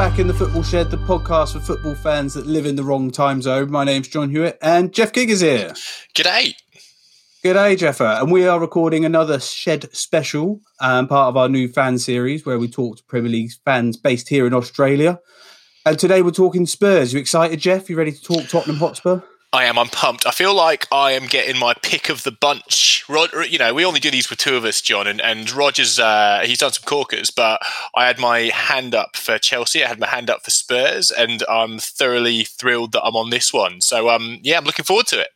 back in the Football Shed, the podcast for football fans that live in the wrong time zone. My name's Jon Hewitt, and Jeff Gig is here. G'day. G'day, Jeffer. And we are recording another Shed special, um, part of our new fan series where we talk to Premier League fans based here in Australia. And today we're talking Spurs. You excited, Jeff? You ready to talk Tottenham Hotspur? I am. I'm pumped. I feel like I am getting my pick of the bunch. Rod, you know, we only do these with two of us, Jon, and, and Rogers. Uh, he's done some corkers, but I had my hand up for Chelsea. I had my hand up for Spurs, and I'm thoroughly thrilled that I'm on this one. So, um, yeah, I'm looking forward to it.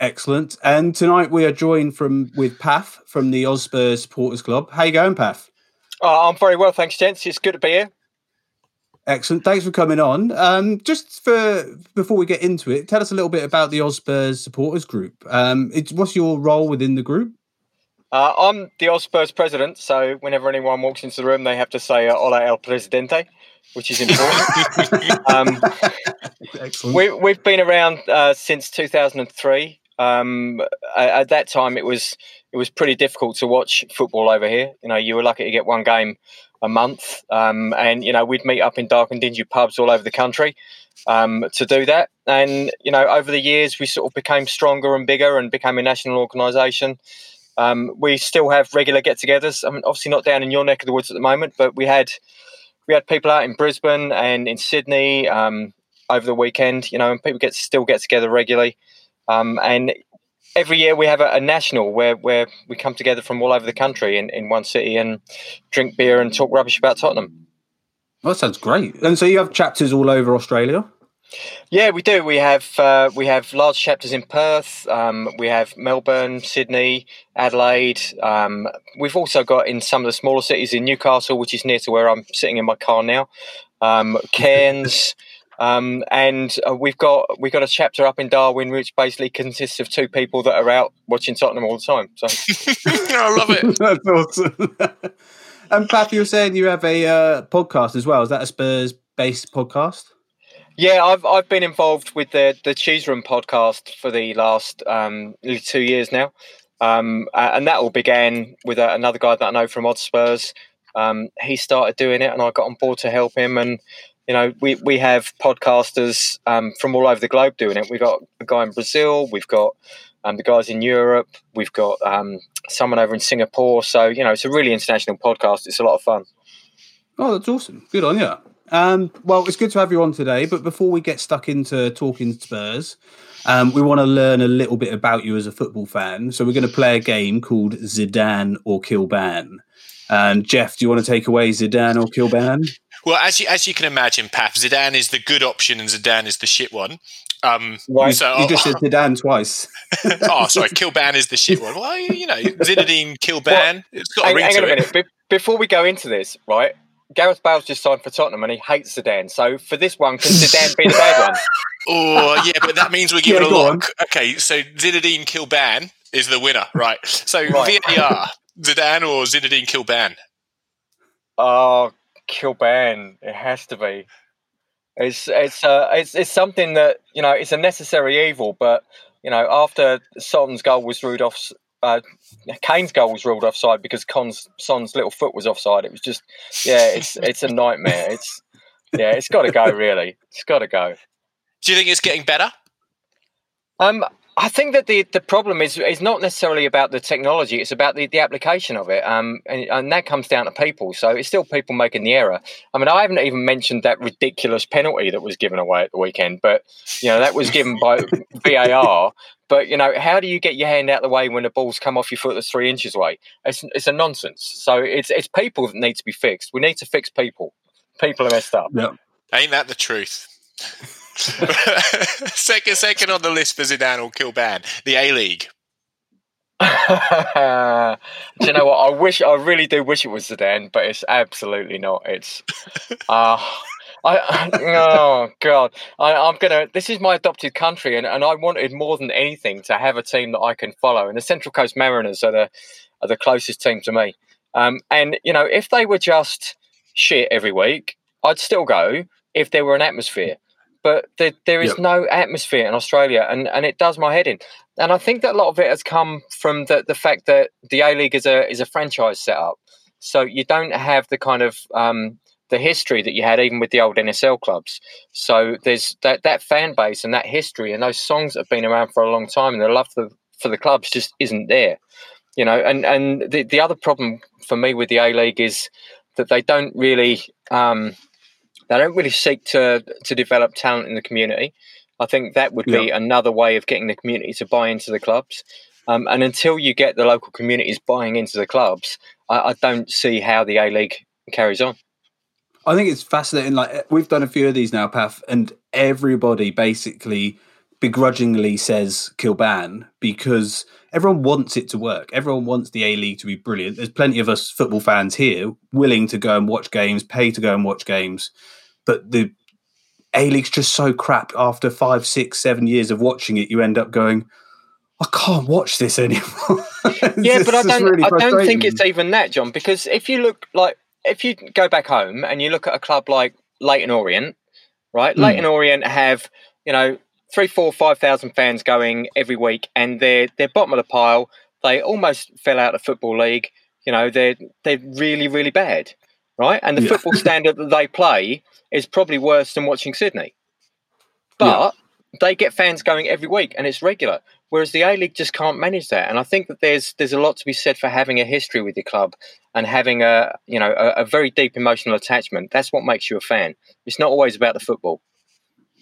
Excellent. And tonight we are joined from with Paf from the Oz Spurs Supporters Club. How you going, Paf? Oh, I'm very well, thanks, gents. It's good to be here. Excellent. Thanks for coming on. Um, just for before we get into it, tell us a little bit about the Oz Spurs supporters group. Um, what's your role within the group? Uh, I'm the Oz Spurs president, so whenever anyone walks into the room, they have to say uh, "Hola el presidente," which is important. um, Excellent. We, we've been around uh, since 2003. Um, at that time, it was it was pretty difficult to watch football over here. You know, you were lucky to get one game a month. Um, and, you know, we'd meet up in dark and dingy pubs all over the country um, to do that. And, you know, over the years, we sort of became stronger and bigger and became a national organisation. Um, we still have regular get togethers. I mean, obviously not down in your neck of the woods at the moment, but we had we had people out in Brisbane and in Sydney um, over the weekend, you know, and people get still get together regularly. Um, and every year we have a, a, national where, where we come together from all over the country in, in one city and drink beer and talk rubbish about Tottenham. Well, that sounds great. And so you have chapters all over Australia. Yeah, we do. We have uh, we have large chapters in Perth. Um, we have Melbourne, Sydney, Adelaide. Um, we've also got in some of the smaller cities in Newcastle, which is near to where I'm sitting in my car now. Um, Cairns. Um, and uh, we've got we've got a chapter up in Darwin which basically consists of two people that are out watching Tottenham all the time. So I love it. That's awesome. and Paf, you were saying you have a uh, podcast as well. Is that a Spurs based podcast? Yeah, I've I've been involved with the the Cheese Room podcast for the last um, two years now, um, and that all began with a, another guy that I know from Oz Spurs. Um, he started doing it, and I got on board to help him, and you know, we, we have podcasters um, from all over the globe doing it. We've got a guy in Brazil, we've got um, the guys in Europe, we've got um, someone over in Singapore. So, you know, it's a really international podcast. It's a lot of fun. Oh, that's awesome. Good on you. Um, well, it's good to have you on today. But before we get stuck into talking Spurs, um, we want to learn a little bit about you as a football fan. So we're going to play a game called Zidane or Kilbane. And Jeff, do you want to take away Zidane or Kilbane? Well, as you as you can imagine, Paf, Zidane is the good option and Zidane is the shit one. Um, right. So, you just said Zidane twice. oh, sorry, Kilbane is the shit one. Well, you know, Zinedine Kilbane. Well, it's got a hang, ring hang to on a minute. Be- before we go into this, right? Gareth Bale's just signed for Tottenham and he hates Zidane. So for this one, can Zidane be the bad one? Oh, yeah, but that means we're giving yeah, a look. On. Okay, so Zinedine Kilbane is the winner, right? So right. VAR, Zidane or Zinedine Kilbane? Oh, Kilbane. It has to be. It's it's uh, it's it's something that you know it's a necessary evil, but you know after Son's goal was ruled off, uh, Kane's goal was ruled offside because Con's, Son's little foot was offside. It was just yeah, it's it's a nightmare. It's yeah, it's got to go. Really, it's got to go. Do you think it's getting better? Um, I think that the, the problem is is not necessarily about the technology; it's about the, the application of it, um, and, and that comes down to people. So it's still people making the error. I mean, I haven't even mentioned that ridiculous penalty that was given away at the weekend, but you know that was given by VAR. But you know, how do you get your hand out of the way when the ball's come off your foot that's three inches away? It's it's a nonsense. So it's it's people that need to be fixed. We need to fix people. People are messed up. Yeah, ain't that the truth? second, second on the list for Zidane or Kilbane, the A League. do you know what? I wish, I really do wish it was Zidane, but it's absolutely not. It's, uh, I, oh god, I, am gonna. This is my adopted country, and, and I wanted more than anything to have a team that I can follow. And the Central Coast Mariners are the are the closest team to me. Um, and you know, if they were just shit every week, I'd still go. If there were an atmosphere, but there, there is yep. no atmosphere in Australia, and, and it does my head in. And I think that a lot of it has come from the, the fact that the A League is a is a franchise setup, so you don't have the kind of um, the history that you had even with the old NSL clubs. So there's that that fan base and that history and those songs that have been around for a long time and the love for, for the clubs just isn't there. You know, and and the the other problem for me with the A League is that they don't really um, they don't really seek to to develop talent in the community. I think that would be yeah. another way of getting the community to buy into the clubs. Um, and until you get the local communities buying into the clubs, I, I don't see how the A League carries on. I think it's fascinating. Like we've done a few of these now, Paf, and everybody basically begrudgingly says Kilbane because everyone wants it to work. Everyone wants the A League to be brilliant. There's plenty of us football fans here willing to go and watch games, pay to go and watch games, but the A League's just so crap. After five, six, seven years of watching it, you end up going, I can't watch this anymore. yeah, but I don't. Really I don't think it's even that, Jon. Because if you look like if you go back home and you look at a club like Leyton Orient, right? Mm. Leyton Orient have you know three, four, five thousand fans going every week, and they're they're bottom of the pile. They almost fell out of football league. You know, they're they're really really bad, right? And the yeah. football standard that they play is probably worse than watching Sydney. But yeah. they get fans going every week, and it's regular. Whereas the A League just can't manage that, and I think that there's there's a lot to be said for having a history with your club and having a you know a, a very deep emotional attachment. That's what makes you a fan. It's not always about the football.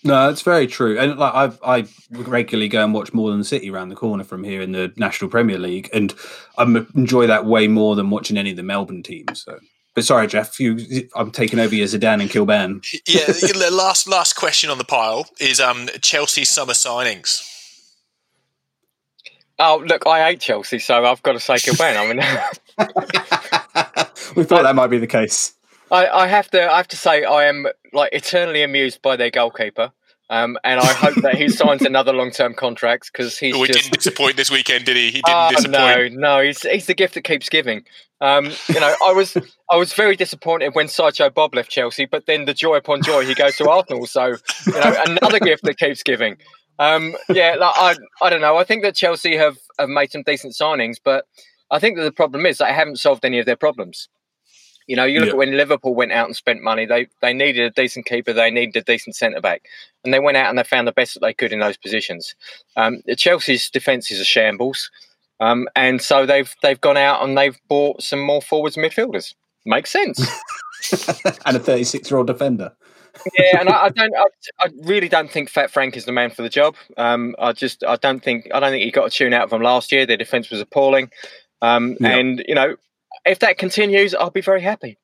No, it's very true. And like I, I regularly go and watch Northcote City around the corner from here in the National Premier League, and I enjoy that way more than watching any of the Melbourne teams. So. But sorry, Jeff, you, I'm taking over your Zidane and Kilbane. yeah, the last last question on the pile is um, Chelsea summer signings. Oh, look, I hate Chelsea, so I've got to say Kilbane. I mean, we thought that might be the case. I, I, have to, I have to say, I am like eternally amused by their goalkeeper. Um, and I hope that he signs another long-term contract because he's. Oh, he just... didn't disappoint this weekend, did he? He didn't uh, disappoint. No, no, he's he's the gift that keeps giving. Um, you know, I was I was very disappointed when Sideshow Bob left Chelsea, but then the joy upon joy, he goes to Arsenal. So you know, another gift that keeps giving. Um, yeah, like, I I don't know. I think that Chelsea have have made some decent signings, but I think that the problem is they haven't solved any of their problems. You know, you look yeah. at when Liverpool went out and spent money, they they needed a decent keeper, they needed a decent centre back, and they went out and they found the best that they could in those positions. Um, Chelsea's defence is a shambles, um, and so they've they've gone out and they've bought some more forwards and midfielders. Makes sense. and a 36 year old defender yeah, and I, I don't. I, I, really don't think Fat Frank is the man for the job. Um, I just, I don't think, I don't think he got a tune out of them last year. Their defence was appalling, um, yeah. and you know, if that continues, I'll be very happy.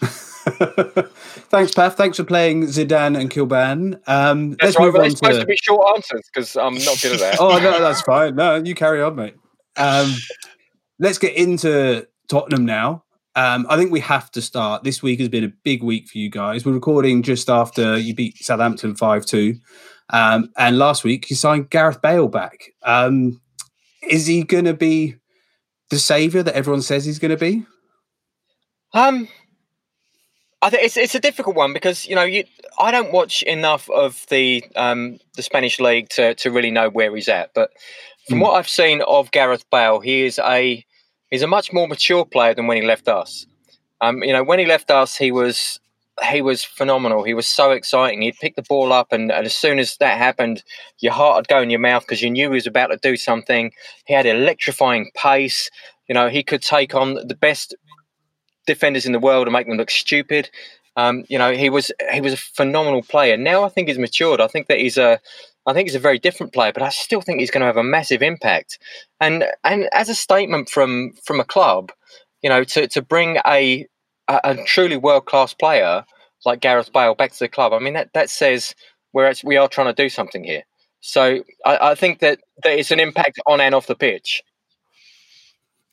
Thanks, Paf. Thanks for playing Zidane and Kilbane. Um, that's let's right, move on supposed to... to be short answers because I'm not good at that. oh no, that's fine. No, you carry on, mate. Um, let's get into Tottenham now. Um, I think we have to start. This week has been a big week for you guys. We're recording just after you beat Southampton 5 2. Um, and last week you signed Gareth Bale back. Um, is he going to be the saviour that everyone says he's going to be? Um, I think it's it's a difficult one because you know you I don't watch enough of the um, the Spanish league to to really know where he's at. But from mm. what I've seen of Gareth Bale, he is a he's a much more mature player than when he left us. Um, you know, when he left us, he was he was phenomenal. He was so exciting. He'd pick the ball up, and, and as soon as that happened, your heart would go in your mouth because you knew he was about to do something. He had electrifying pace. You know, he could take on the best defenders in the world and make them look stupid. Um, you know, he was he was a phenomenal player. Now I think he's matured. I think that he's a I think he's a very different player, but I still think he's going to have a massive impact. And and as a statement from from a club, you know, to to bring a a, a truly world class player like Gareth Bale back to the club, I mean that that says we're we are trying to do something here. So I, I think that, that it's an impact on and off the pitch.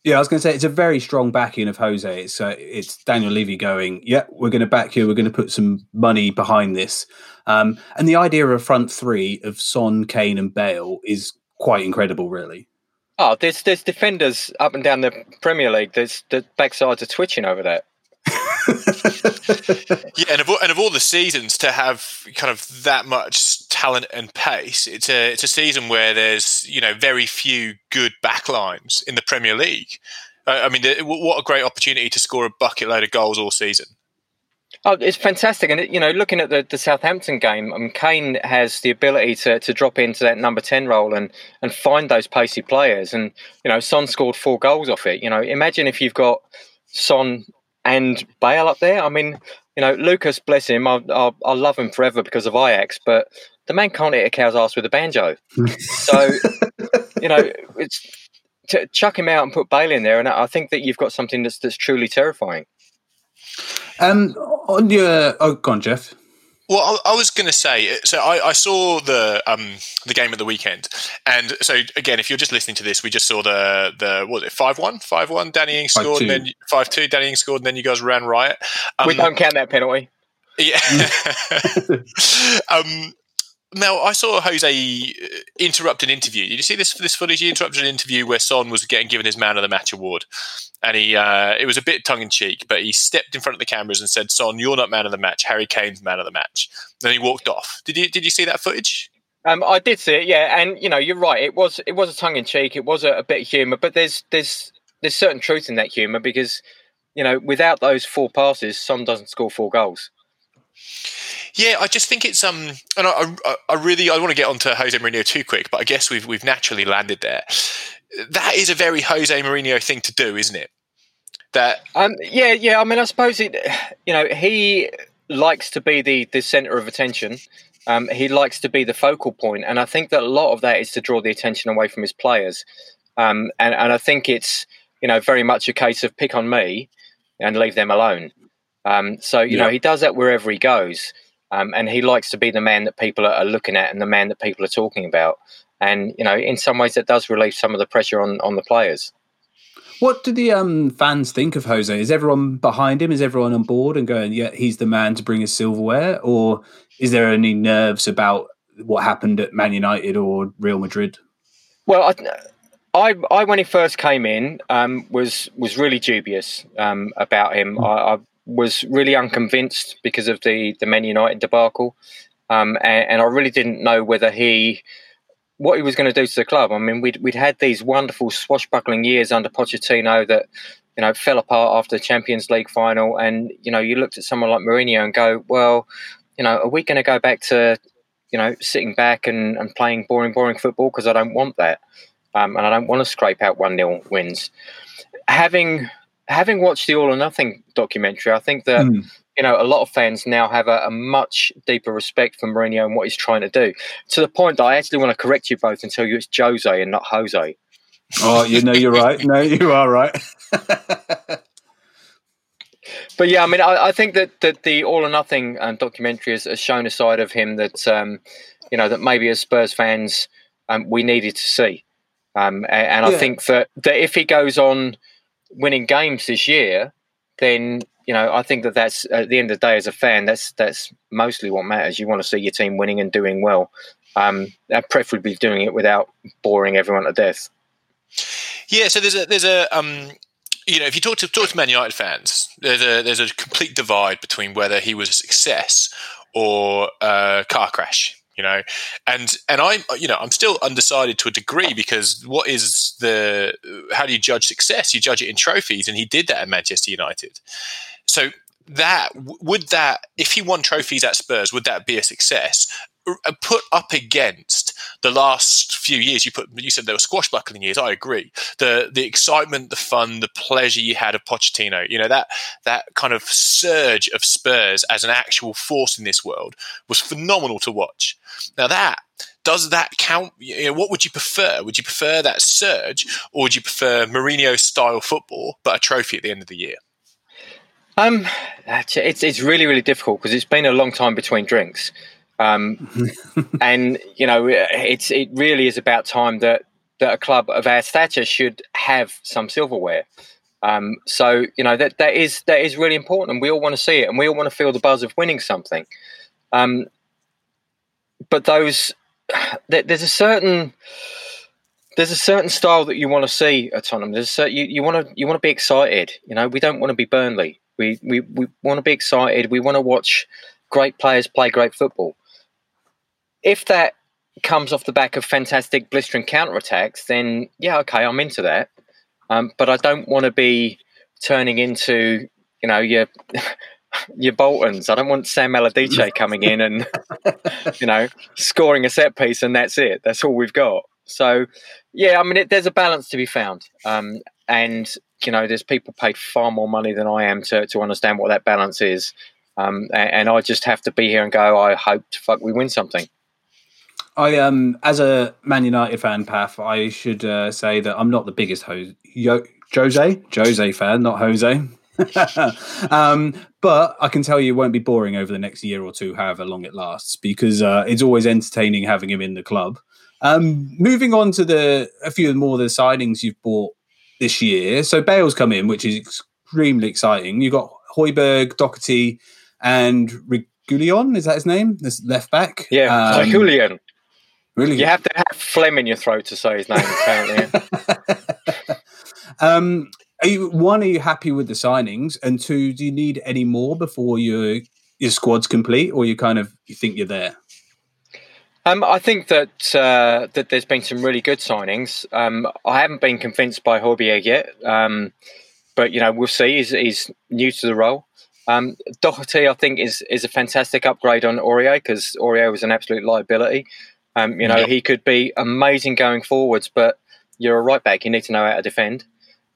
Yeah, I was going to say it's a very strong backing of Jose. It's uh, it's Daniel Levy going, yeah, we're going to back you. We're going to put some money behind this. Um, and the idea of a front three of Son, Kane, and Bale is quite incredible, really. Oh, there's there's defenders up and down the Premier League. There's the backsides are twitching over that. yeah, and of, and of all the seasons to have kind of that much talent and pace, it's a it's a season where there's you know very few good backlines in the Premier League. Uh, I mean, what a great opportunity to score a bucket load of goals all season. Oh, it's fantastic, and you know, looking at the, the Southampton game, um, Kane has the ability to, to drop into that number ten role and and find those pacey players, and you know, Son scored four goals off it. You know, imagine if you've got Son and Bale up there. I mean, you know, Lucas, bless him, I, I, I love him forever because of Ajax, but the man can't hit a cow's ass with a banjo. so, you know, it's to chuck him out and put Bale in there, and I think that you've got something that's that's truly terrifying. Um, on your, oh, go on, Jeff. Well, I, I was going to say, so I, I, saw the um, the game at the weekend, and so again, if you're just listening to this, we just saw the the what was it five one five one Danny Ings scored, and then five two Danny Ings scored, and then you guys ran riot. Um, we don't count that penalty. Yeah. um, Mel, I saw Jose uh, interrupt an interview. Did you see this this footage? He interrupted an interview where Son was getting given his Man of the Match award, and he uh, it was a bit tongue in cheek, but he stepped in front of the cameras and said, "Son, you're not Man of the Match. Harry Kane's Man of the Match." Then he walked off. Did you did you see that footage? Um, I did see it, yeah, and you know you're right. It was it was a tongue in cheek. It was a, a bit of humour, but there's there's there's certain truth in that humour because you know without those four passes, Son doesn't score four goals. Yeah, I just think it's um, and I, I, I really I want to get onto Jose Mourinho too quick, but I guess we've we've naturally landed there. That is a very Jose Mourinho thing to do, isn't it? That um, yeah, yeah. I mean, I suppose it. You know, he likes to be the the center of attention. Um, he likes to be the focal point, and I think that a lot of that is to draw the attention away from his players. Um, and and I think it's you know very much a case of pick on me and leave them alone. Um, so you yeah. know he does that wherever he goes, um, and he likes to be the man that people are, looking at and the man that people are talking about. And you know, in some ways, that does relieve some of the pressure on on the players. What do the um, fans think of Jose? Is everyone behind him? Is everyone on board and going, "Yeah, he's the man to bring us silverware"? Or is there any nerves about what happened at Man United or Real Madrid? Well, I, I, I when he first came in, um, was was really dubious um, about him. Mm. I, I, was really unconvinced because of the the Man United debacle, um, and, and, I really didn't know whether he what he was going to do to the club. I mean, we'd we'd had these wonderful swashbuckling years under Pochettino that you know fell apart after the Champions League final, and you know you looked at someone like Mourinho and go, well, you know, are we going to go back to you know sitting back and, and playing boring, boring football? Because I don't want that, um, and I don't want to scrape out one 0 wins. Having having watched the All or Nothing documentary, I think that mm. you know a lot of fans now have a, a, much deeper respect for Mourinho and what he's trying to do. To the point that I actually want to correct you both and tell you it's Jose and not Jose. Oh, you know you're right. No, you are right. but yeah, I mean, I, I, think that, that the All or Nothing um, documentary has, has, shown a side of him that um, you know that maybe as Spurs fans um, we needed to see. Um, and, and yeah. I think that, that if he goes on winning games this year, then you know I think that that's at the end of the day as a fan, that's that's mostly what matters. You want to see your team winning and doing well, um, and preferably doing it without boring everyone to death. Yeah, so there's a there's a um, you know if you talk to talk to Man United fans, there's a there's a complete divide between whether he was a success or a car crash you know? And and i you know i'm still undecided to a degree because what is the how do you judge success? You judge it in trophies and he did that at manchester united. So that would that if he won trophies at spurs would that be a success? Uh, put up against the last few years you put you said there were squashbuckling years. I agree. The the excitement the fun the pleasure you had of pochettino you know that that kind of surge of spurs as an actual force in this world was phenomenal to watch. Now that does that count? You know, what would you prefer? Would you prefer that surge or would you prefer Mourinho style football but a trophy at the end of the year? Um, it's it's really really difficult because it's been a long time between drinks. Um, and you know, it's it really is about time that that a club of our stature should have some silverware. Um, so you know that that is that is really important, and we all want to see it, and we all want to feel the buzz of winning something. Um, but those there's a certain there's a certain style that you want to see at Tottenham. There's a, you, you want to you want to be excited. You know, we don't want to be Burnley. We we we want to be excited. We want to watch great players play great football if that comes off the back of fantastic blistering counterattacks, then yeah, okay, I'm into that. Um, but I don't want to be turning into, you know, your your Boltons. I don't want Sam Allardyce coming in and you know scoring a set piece and that's it. That's all we've got. So yeah, I mean, it, there's a balance to be found, um, and you know, there's people paid far more money than I am to to understand what that balance is. Um, and, and I just have to be here and go. I hope to fuck we win something. I um as a Man United fan, Paf, I should uh, say that I'm not the biggest Jose Jose Jose fan, not Jose. um, but I can tell you, it won't be boring over the next year or two, however long it lasts, because uh, it's always entertaining having him in the club. Um, moving on to the a few more of the signings you've bought this year. So Bale's come in, which is extremely exciting. You've got Højbjerg, Doherty, and Reguilon. Is that his name? This left back. Yeah, um, Reguilon. Really? You have to have phlegm in your throat to say his name, apparently. um, are you one? Are you happy with the signings? And two, do you need any more before your your squad's complete, or you kind of you think you're there? Um, I think that uh, that there's been some really good signings. Um, I haven't been convinced by Højbjerg yet, um, but you know we'll see. He's, he's new to the role. Um, Doherty, I think, is is a fantastic upgrade on Aurier because Aurier was an absolute liability. Um, you know, he could be amazing going forwards, but you're a right back. You need to know how to defend.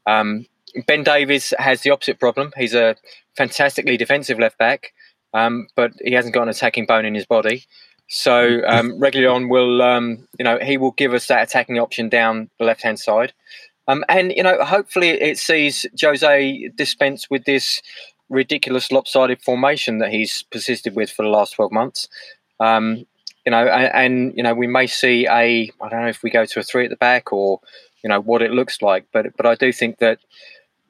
Um, ben Davies has the opposite problem. He's a fantastically defensive left back, um, but he hasn't got an attacking bone in his body. So um, Reguilon will, um, you know, he will give us that attacking option down the left hand side. Um, and you know, hopefully, it sees Jose dispense with this ridiculous lopsided formation that he's persisted with for the last twelve months. Um, you know, and, and, you know, we may see a I don't know if we go to a three at the back or you know what it looks like, but but I do think that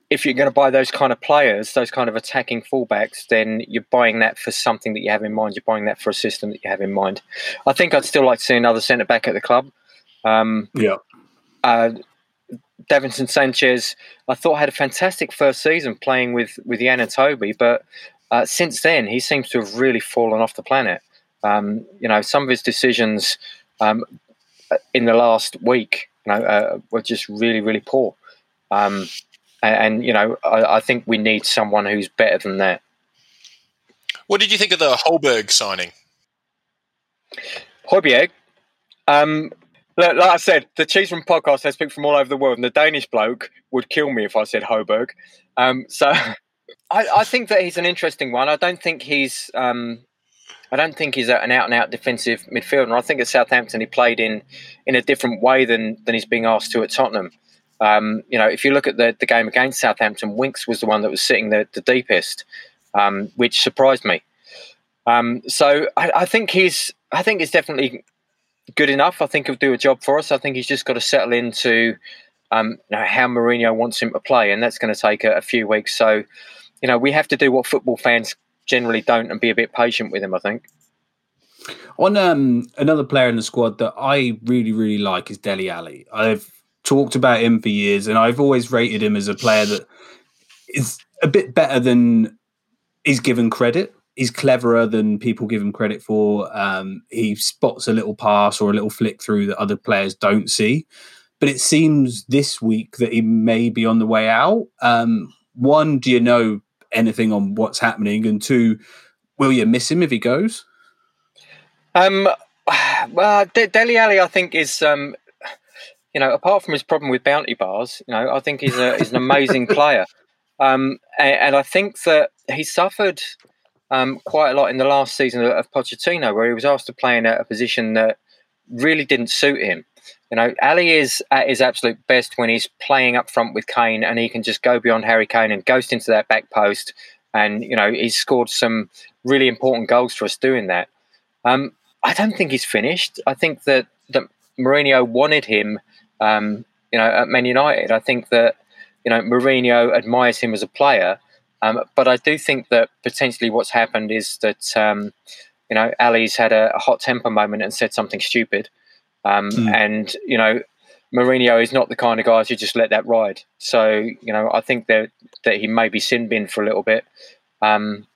if you're going to buy those kind of players, those kind of attacking fullbacks, then you're buying that for something that you have in mind. You're buying that for a system that you have in mind. I think I'd still like to see another centre back at the club. Um, yeah. Uh, Davinson Sanchez, I thought had a fantastic first season playing with with Jan and Toby, but uh, since then he seems to have really fallen off the planet. Um, you know, some of his decisions um, in the last week, you know, uh, were just really, really poor. Um, and, and, you know, I, I, think we need someone who's better than that. What did you think of the Holberg signing? Højbjerg, um, like, I said, the Cheese Room podcast has people from all over the world, and the Danish bloke would kill me if I said Holberg. Um, so I, I, think that he's an interesting one. I don't think he's um, I don't think he's an out and out defensive midfielder. I think at Southampton he played in in a different way than than he's being asked to at Tottenham. Um, you know, if you look at the, the game against Southampton, Winks was the one that was sitting the, the deepest, um, which surprised me. Um, so I, I, think he's I think he's definitely good enough. I think he'll do a job for us. I think he's just got to settle into um, you know, how Mourinho wants him to play, and that's going to take a, a few weeks. So, you know, we have to do what football fans generally don't and be a bit patient with him. I think. On um, another player in the squad that I really really like is Dele Alli. I've talked about him for years, and I've always rated him as a player that is a bit better than he's given credit. He's cleverer than people give him credit for. Um, he spots a little pass or a little flick through that other players don't see. But it seems this week that he may be on the way out. Um, one, do you know anything on what's happening? And two, will you miss him if he goes? Um, well, De- Dele Alli, I think, is um, you know, apart from his problem with bounty bars, you know, I think he's a he's an amazing player. Um, and, and, I think that he suffered um, quite a lot in the last season of Pochettino, where he was asked to play in a, a position that really didn't suit him. You know, Alli is at his absolute best when he's playing up front with Kane and he can just go beyond Harry Kane and ghost into that back post. And, you know, he's scored some really important goals for us doing that. Um, I don't think he's finished. I think that, that Mourinho wanted him, um, you know, at Man United. I think that, you know, Mourinho admires him as a player. Um, but I do think that potentially what's happened is that, um, you know, Alli's had a, a hot temper moment and said something stupid. Um, mm. And you know, Mourinho is not the kind of guy to just let that ride. So you know, I think that that he may be sin bin for a little bit. Um,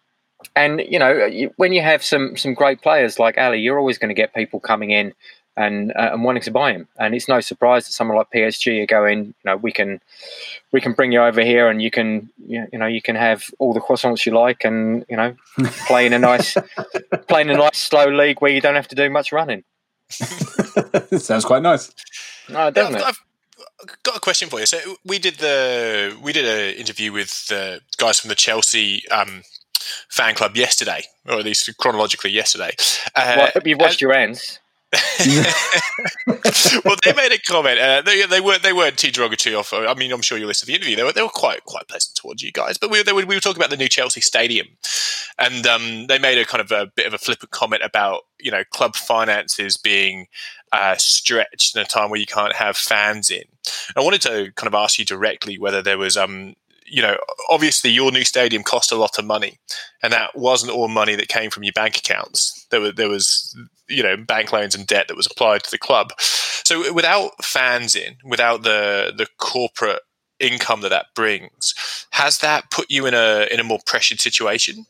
and you know, when you have some some great players like Alli, you're always going to get people coming in and uh, and wanting to buy him. And it's no surprise that someone like PSG are going, you know, we can we can bring you over here, and you can you know you can have all the croissants you like, and you know play in a nice play in a nice slow league where you don't have to do much running. Sounds quite nice. No, doesn't yeah, I've, I've got a question for you. So we did the we did an interview with the guys from the Chelsea um, fan club yesterday, or at least chronologically yesterday. Uh, well, I hope you washed your hands. well, they made a comment. Uh, they, they weren't they weren't too derogatory. Off. I mean, I'm sure you listened to the interview. They were they were quite quite pleasant towards you guys. But we, were, we were talking about the new Chelsea stadium, and um, they made a kind of a bit of a flippant comment about you know club finances being uh, stretched in a time where you can't have fans in. I wanted to kind of ask you directly whether there was um you know, obviously your new stadium cost a lot of money, and that wasn't all money that came from your bank accounts. There was, there was, you know, bank loans and debt that was applied to the club. So without fans in, without the the corporate income that that brings, has that put you in a in a more pressured situation?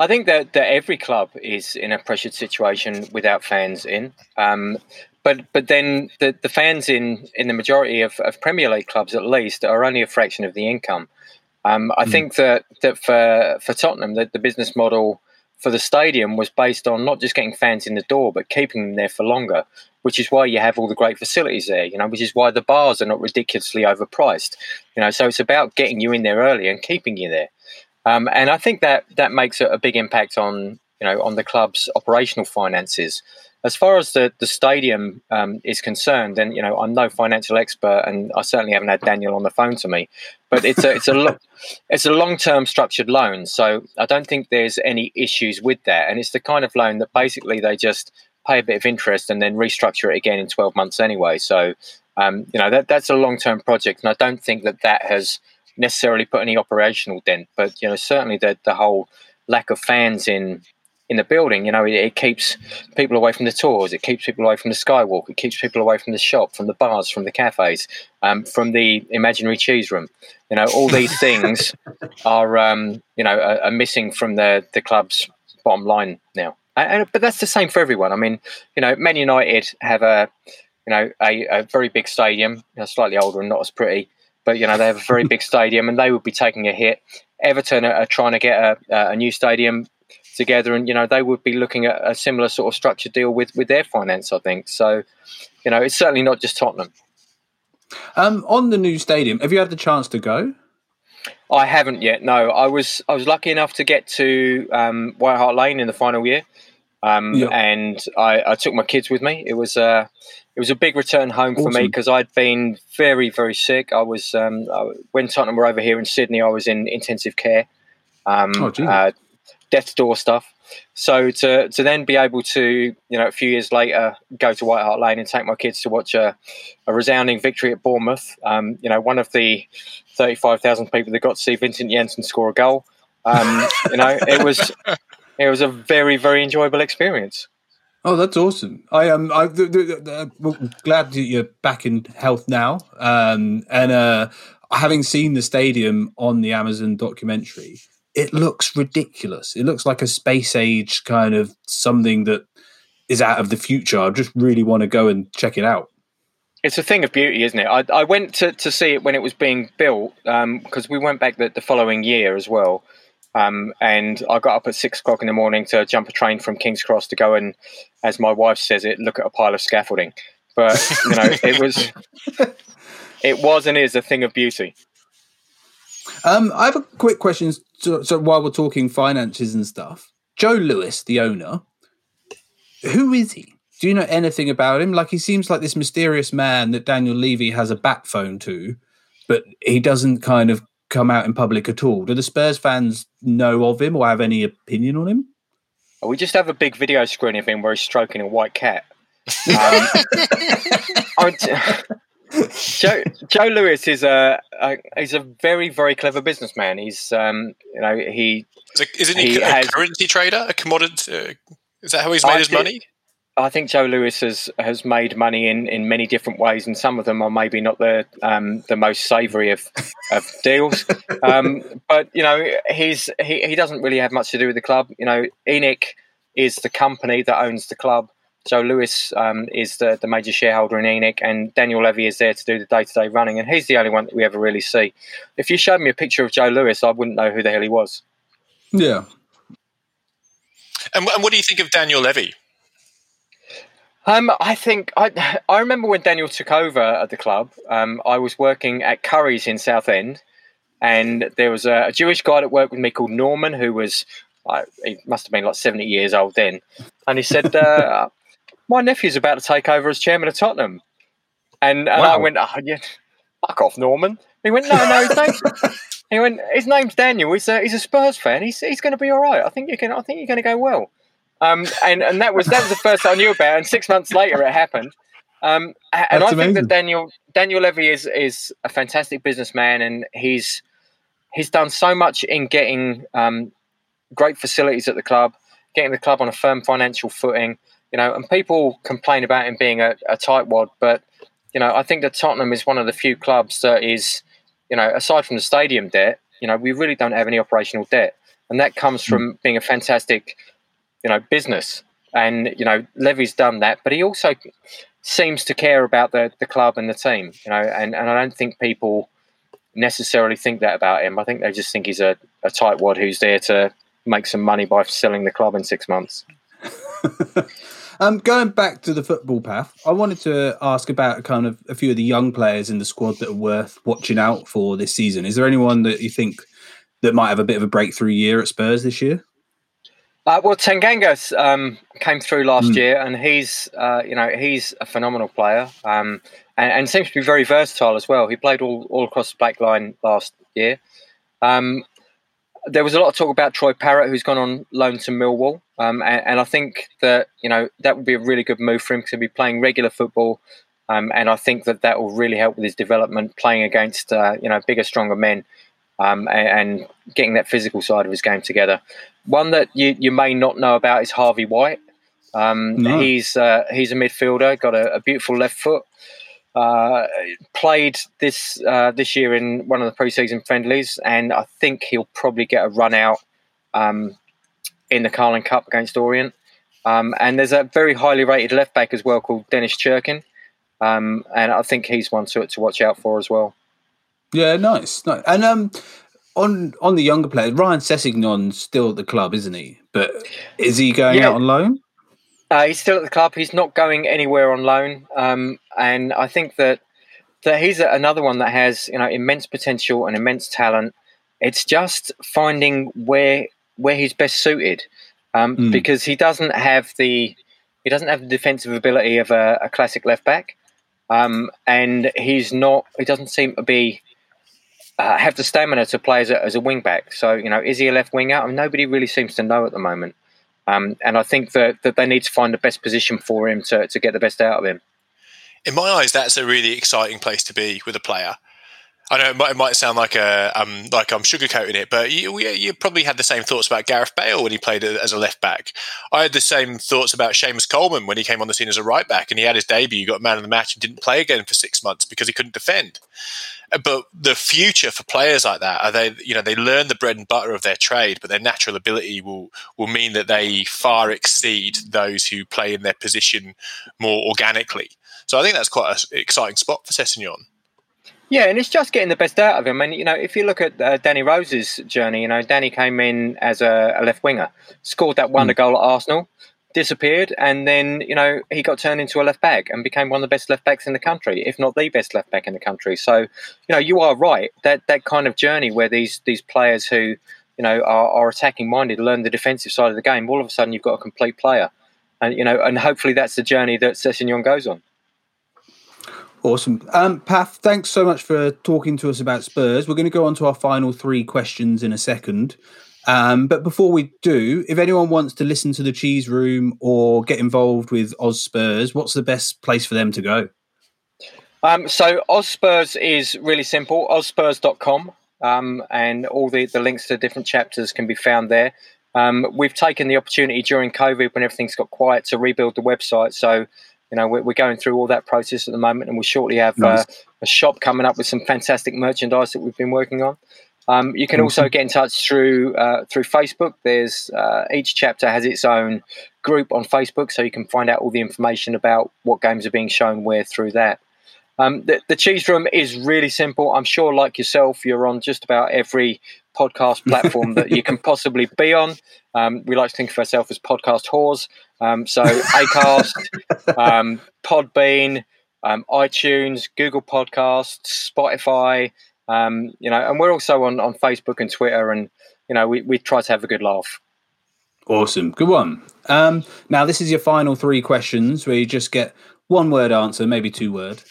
I think that, that every club is in a pressured situation without fans in. Um, but but then the, the fans in, in the majority of, of Premier League clubs at least are only a fraction of the income. Um, I mm. think that, that for for Tottenham, that the business model for the stadium was based on not just getting fans in the door, but keeping them there for longer. Which is why you have all the great facilities there, you know. Which is why the bars are not ridiculously overpriced, you know. So it's about getting you in there early and keeping you there. Um, and I think that that makes a, a big impact on you know on the club's operational finances. As far as the, the stadium um, is concerned, and you know, I'm no financial expert, and I certainly haven't had Daniel on the phone to me. But it's a it's a lo- it's a long term structured loan, so I don't think there's any issues with that. And it's the kind of loan that basically they just pay a bit of interest and then restructure it again in 12 months anyway. So um, you know that that's a long term project, and I don't think that that has necessarily put any operational dent. But you know, certainly the the whole lack of fans in in the building. You know, it, it, keeps people away from the tours. It keeps people away from the skywalk. It keeps people away from the shop, from the bars, from the cafes, um, from the imaginary cheese room. You know, all these things are um, you know are, are, missing from the the club's bottom line now. And, but that's the same for everyone. I mean, you know, Man United have a you know a, a very big stadium, you know, slightly older and not as pretty. But you know they have a very big stadium, and they would be taking a hit. Everton are, are trying to get a, a new stadium together, and you know they would be looking at a similar sort of structured deal with with their finance. I think so. You know, it's certainly not just Tottenham. Um, on the new stadium, have you had the chance to go? I haven't yet. No, I was I was lucky enough to get to um, White Hart Lane in the final year, um, yep. and I, I, took my kids with me. It was a uh, it was a big return home awesome. for me because I'd been very very sick. I was um, I, when Tottenham were over here in Sydney. I was in intensive care. Um, oh, uh, death's door stuff. So to to then be able to you know a few years later go to White Hart Lane and take my kids to watch a, a resounding victory at Bournemouth. Um, you know one of the thirty five thousand people that got to see Vincent Janssen score a goal. Um, you know it was it was a very very enjoyable experience. Oh, that's awesome! I am. Um, I, the, the, the, glad that you're back in health now, um, and uh, having seen the stadium on the Amazon documentary, it looks ridiculous. It looks like a space age kind of something that is out of the future. I just really want to go and check it out. It's a thing of beauty, isn't it? I, I went to, to see it when it was being built because um, we went back the, the following year as well. Um, and I got up at six o'clock in the morning to jump a train from King's Cross to go and, as my wife says it, look at a pile of scaffolding. But you know, it was, it was and is a thing of beauty. Um, I have a quick question. So, so, while we're talking finances and stuff, Joe Lewis, the owner, who is he? Do you know anything about him? Like he seems like this mysterious man that Daniel Levy has a bat phone to, but he doesn't kind of come out in public at all. Do the Spurs fans know of him or have any opinion on him? We just have a big video screen of him where he's stroking a white cat. Um, Joe, Joe Lewis is a, a, he's a very very clever businessman. He's um, you know he isn't he, he a has, currency trader, a commodity? Uh, is that how he's made I his think, money? I think Joe Lewis has has made money in, in many different ways, and some of them are maybe not the um, the most savoury of, of deals. Um, but you know, he's he, he doesn't really have much to do with the club. You know, ENIC is the company that owns the club. Joe Lewis um, is the, the major shareholder in ENIC, and Daniel Levy is there to do the day to day running, and he's the only one that we ever really see. If you showed me a picture of Joe Lewis, I wouldn't know who the hell he was. Yeah. And, and what do you think of Daniel Levy? Um, I think I I remember when Daniel took over at the club. Um, I was working at Curry's in Southend, and there was a, a, Jewish guy that worked with me called Norman, who was uh, he must have been like seventy years old then, and he said, uh, "My nephew's about to take over as chairman of Tottenham," and and wow. I went, "Oh yeah, fuck off, Norman." He went, "No, no, his name's, he went, his name's Daniel. He's a, he's a Spurs fan. He's he's going to be all right. I think you can. I think you're going to go well." Um, and and that was that was the first I knew about. And six months later, it happened. Um, and That's I amazing. think that Daniel Daniel Levy is is a fantastic businessman, and he's he's done so much in getting um, great facilities at the club, getting the club on a firm financial footing. You know, and people complain about him being a, a tightwad, but you know, I think that Tottenham is one of the few clubs that is, you know, aside from the stadium debt, you know, we really don't have any operational debt, and that comes hmm. from being a fantastic you know, business. And, you know, Levy's done that, but he also seems to care about the, the club and the team, you know, and, and I don't think people necessarily think that about him. I think they just think he's a, a tightwad who's there to make some money by selling the club in six months. um, going back to the football Paf, I wanted to ask about kind of a few of the young players in the squad that are worth watching out for this season. Is there anyone that you think that might have a bit of a breakthrough year at Spurs this year? Uh, well, Tanganga um, came through last mm. year, and he's uh, you know he's a phenomenal player, um, and, and, seems to be very versatile as well. He played all, all across the back line last year. Um, there was a lot of talk about Troy Parrott, who's gone on loan to Millwall, um, and, and, I think that you know that would be a really good move for him because he'll be playing regular football, um, and I think that that will really help with his development, playing against uh, you know bigger, stronger men um, and, and, getting that physical side of his game together. One that you, you may not know about is Harvey White. Um, no. He's uh, he's a midfielder, got a, a beautiful left foot. Uh, played this uh, this year in one of the preseason friendlies, and I think he'll probably get a run out um, in the Carling Cup against Orient. Um, and there's a very highly rated left back as well called Dennis Cirkin, um, and I think he's one to to watch out for as well. Yeah, nice, nice. And um, on on the younger players, Ryan Sessegnon's still at the club, isn't he? But is he going yeah. out on loan? Uh, he's still at the club. He's not going anywhere on loan. Um, and I think that that he's another one that has you know immense potential and immense talent. It's just finding where where he's best suited, um, mm. because he doesn't have the he doesn't have the defensive ability of a, a classic left back, um, and he's not. He doesn't seem to be uh, have the stamina to play as a, as a wing back. So, you know, is he a left winger? I mean, nobody really seems to know at the moment. Um, and I think that, that they need to find the best position for him to, to get the best out of him. In my eyes, that's a really exciting place to be with a player. I know it might, it might sound like a um, like I'm sugarcoating it, but you, you probably had the same thoughts about Gareth Bale when he played as a left back. I had the same thoughts about Seamus Coleman when he came on the scene as a right back and he had his debut, got man of the match, and didn't play again for six months because he couldn't defend but the future for players like that are they you know they learn the bread and butter of their trade but their natural ability will will mean that they far exceed those who play in their position more organically so i think that's quite an exciting spot for Sessegnon. Yeah, and it's just getting the best out of him. And you know, if you look at uh, Danny Rose's journey, you know, Danny came in as a, a left winger, scored that wonder mm. goal at Arsenal, disappeared, and then you know he got turned into a left back and became one of the best left backs in the country, if not the best left back in the country. So you know you are right that that kind of journey where these these players who you know are, are attacking minded learn the defensive side of the game. All of a sudden you've got a complete player, and you know and hopefully that's the journey that Sessegnon goes on. Awesome. Um, Paf, thanks so much for talking to us about Spurs. We're going to go on to our final three questions in a second. Um, but before we do, if anyone wants to listen to the Cheese Room or get involved with Oz Spurs, what's the best place for them to go? Um, so Oz Spurs is really simple, ozspurs.com, um, and all the, the links to different chapters can be found there. Um, we've taken the opportunity during COVID when everything's got quiet to rebuild the website. So, you know, we're, we're going through all that process at the moment, and we'll shortly have nice. uh, a shop coming up with some fantastic merchandise that we've been working on. Um, you can also get in touch through uh, through Facebook. There's uh, each chapter has its own group on Facebook, so you can find out all the information about what games are being shown where through that. Um, the, the, cheese room is really simple. I'm sure, like yourself, you're on just about every podcast platform that you can possibly be on. Um, we like to think of ourselves as podcast whores. Um, so Acast, um, Podbean, um, iTunes, Google Podcasts, Spotify, um, you know, and we're also on, on Facebook and Twitter, and you know, we, we try to have a good laugh. Awesome, good one. Um, now, this is your final three questions where you just get one word answer, maybe two word.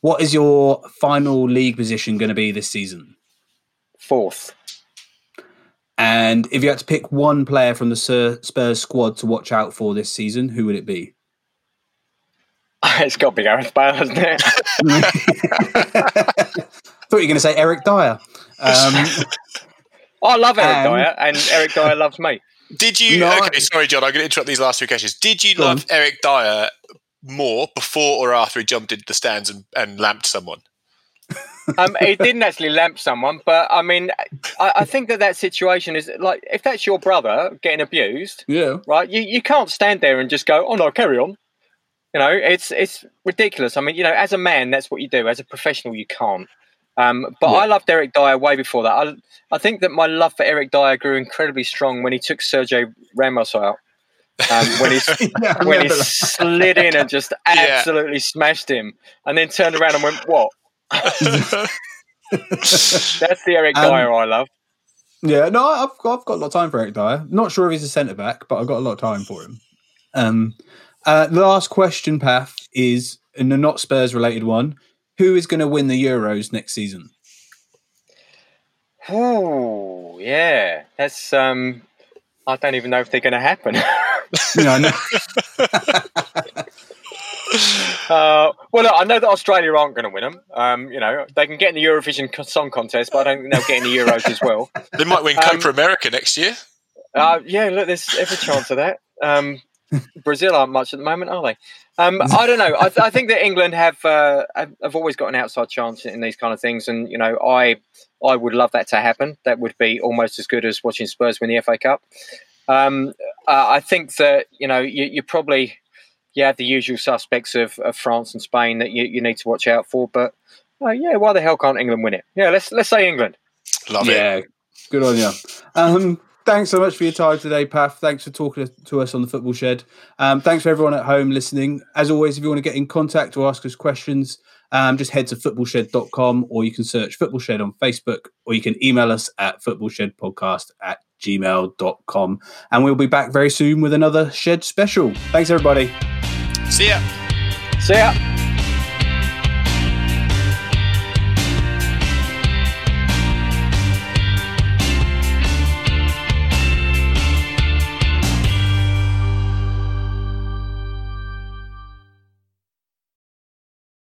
What is your final league position going to be this season? Fourth. And if you had to pick one player from the Spurs squad to watch out for this season, who would it be? it's got to be Gareth Bale, hasn't it? thought you were going to say Eric Dier. Um, I love Eric um, Dier, and Eric Dier loves me. Did you? No, okay, sorry, Jon. I'm going to interrupt these last three questions. Did you love on. Eric Dier more before or after he jumped into the stands and, and lamped someone? Um, he didn't actually lamp someone, but I mean, I, I, think that that situation is like if that's your brother getting abused, yeah, right. You you can't stand there and just go, oh no, carry on. You know, it's it's ridiculous. I mean, you know, as a man, that's what you do. As a professional, you can't. Um, but yeah. I loved Eric Dier way before that. I, I think that my love for Eric Dier grew incredibly strong when he took Sergio Ramos out. Um, when he yeah, when he slid in and just absolutely yeah. smashed him, and then turned around and went, "What?" That's the Eric um, I love. Yeah, no, I've, I've got a lot of time for Eric Dier. Not sure if he's a centre back, but I've got a lot of time for him. Um, uh, the last question, Paf, is in the not Spurs related one who is going to win the Euros next season? Oh, yeah. That's um I don't even know if they're going to happen. I know. uh, well, look, I know that Australia aren't going to win them. Um, you know, they can get in the Eurovision Song Contest, but I don't think they'll get in the Euros as well. They might win Copa um, America next year. Uh, yeah, look, there's every chance of that. Um, Brazil aren't much at the moment, are they? Um, I don't know. I, I, think that England have uh, have always got an outside chance in these kind of things, and you know, I I would love that to happen. That would be almost as good as watching Spurs win the FA Cup. Um, uh, I think that you know you, you, probably you have the usual suspects of, of France and Spain that you, you need to watch out for, but uh, yeah, why the hell can't England win it? Yeah, let's let's say England. Love yeah, it. good on you. Um, thanks so much for your time today, Paf. Thanks for talking to us on the Football Shed. Um, thanks for everyone at home listening. As always, if you want to get in contact or ask us questions, um, just head to footballshed.com or you can search Football Shed on Facebook or you can email us at footballshedpodcast at gmail.com. And we'll be back very soon with another Shed special. Thanks, everybody. See ya. See ya.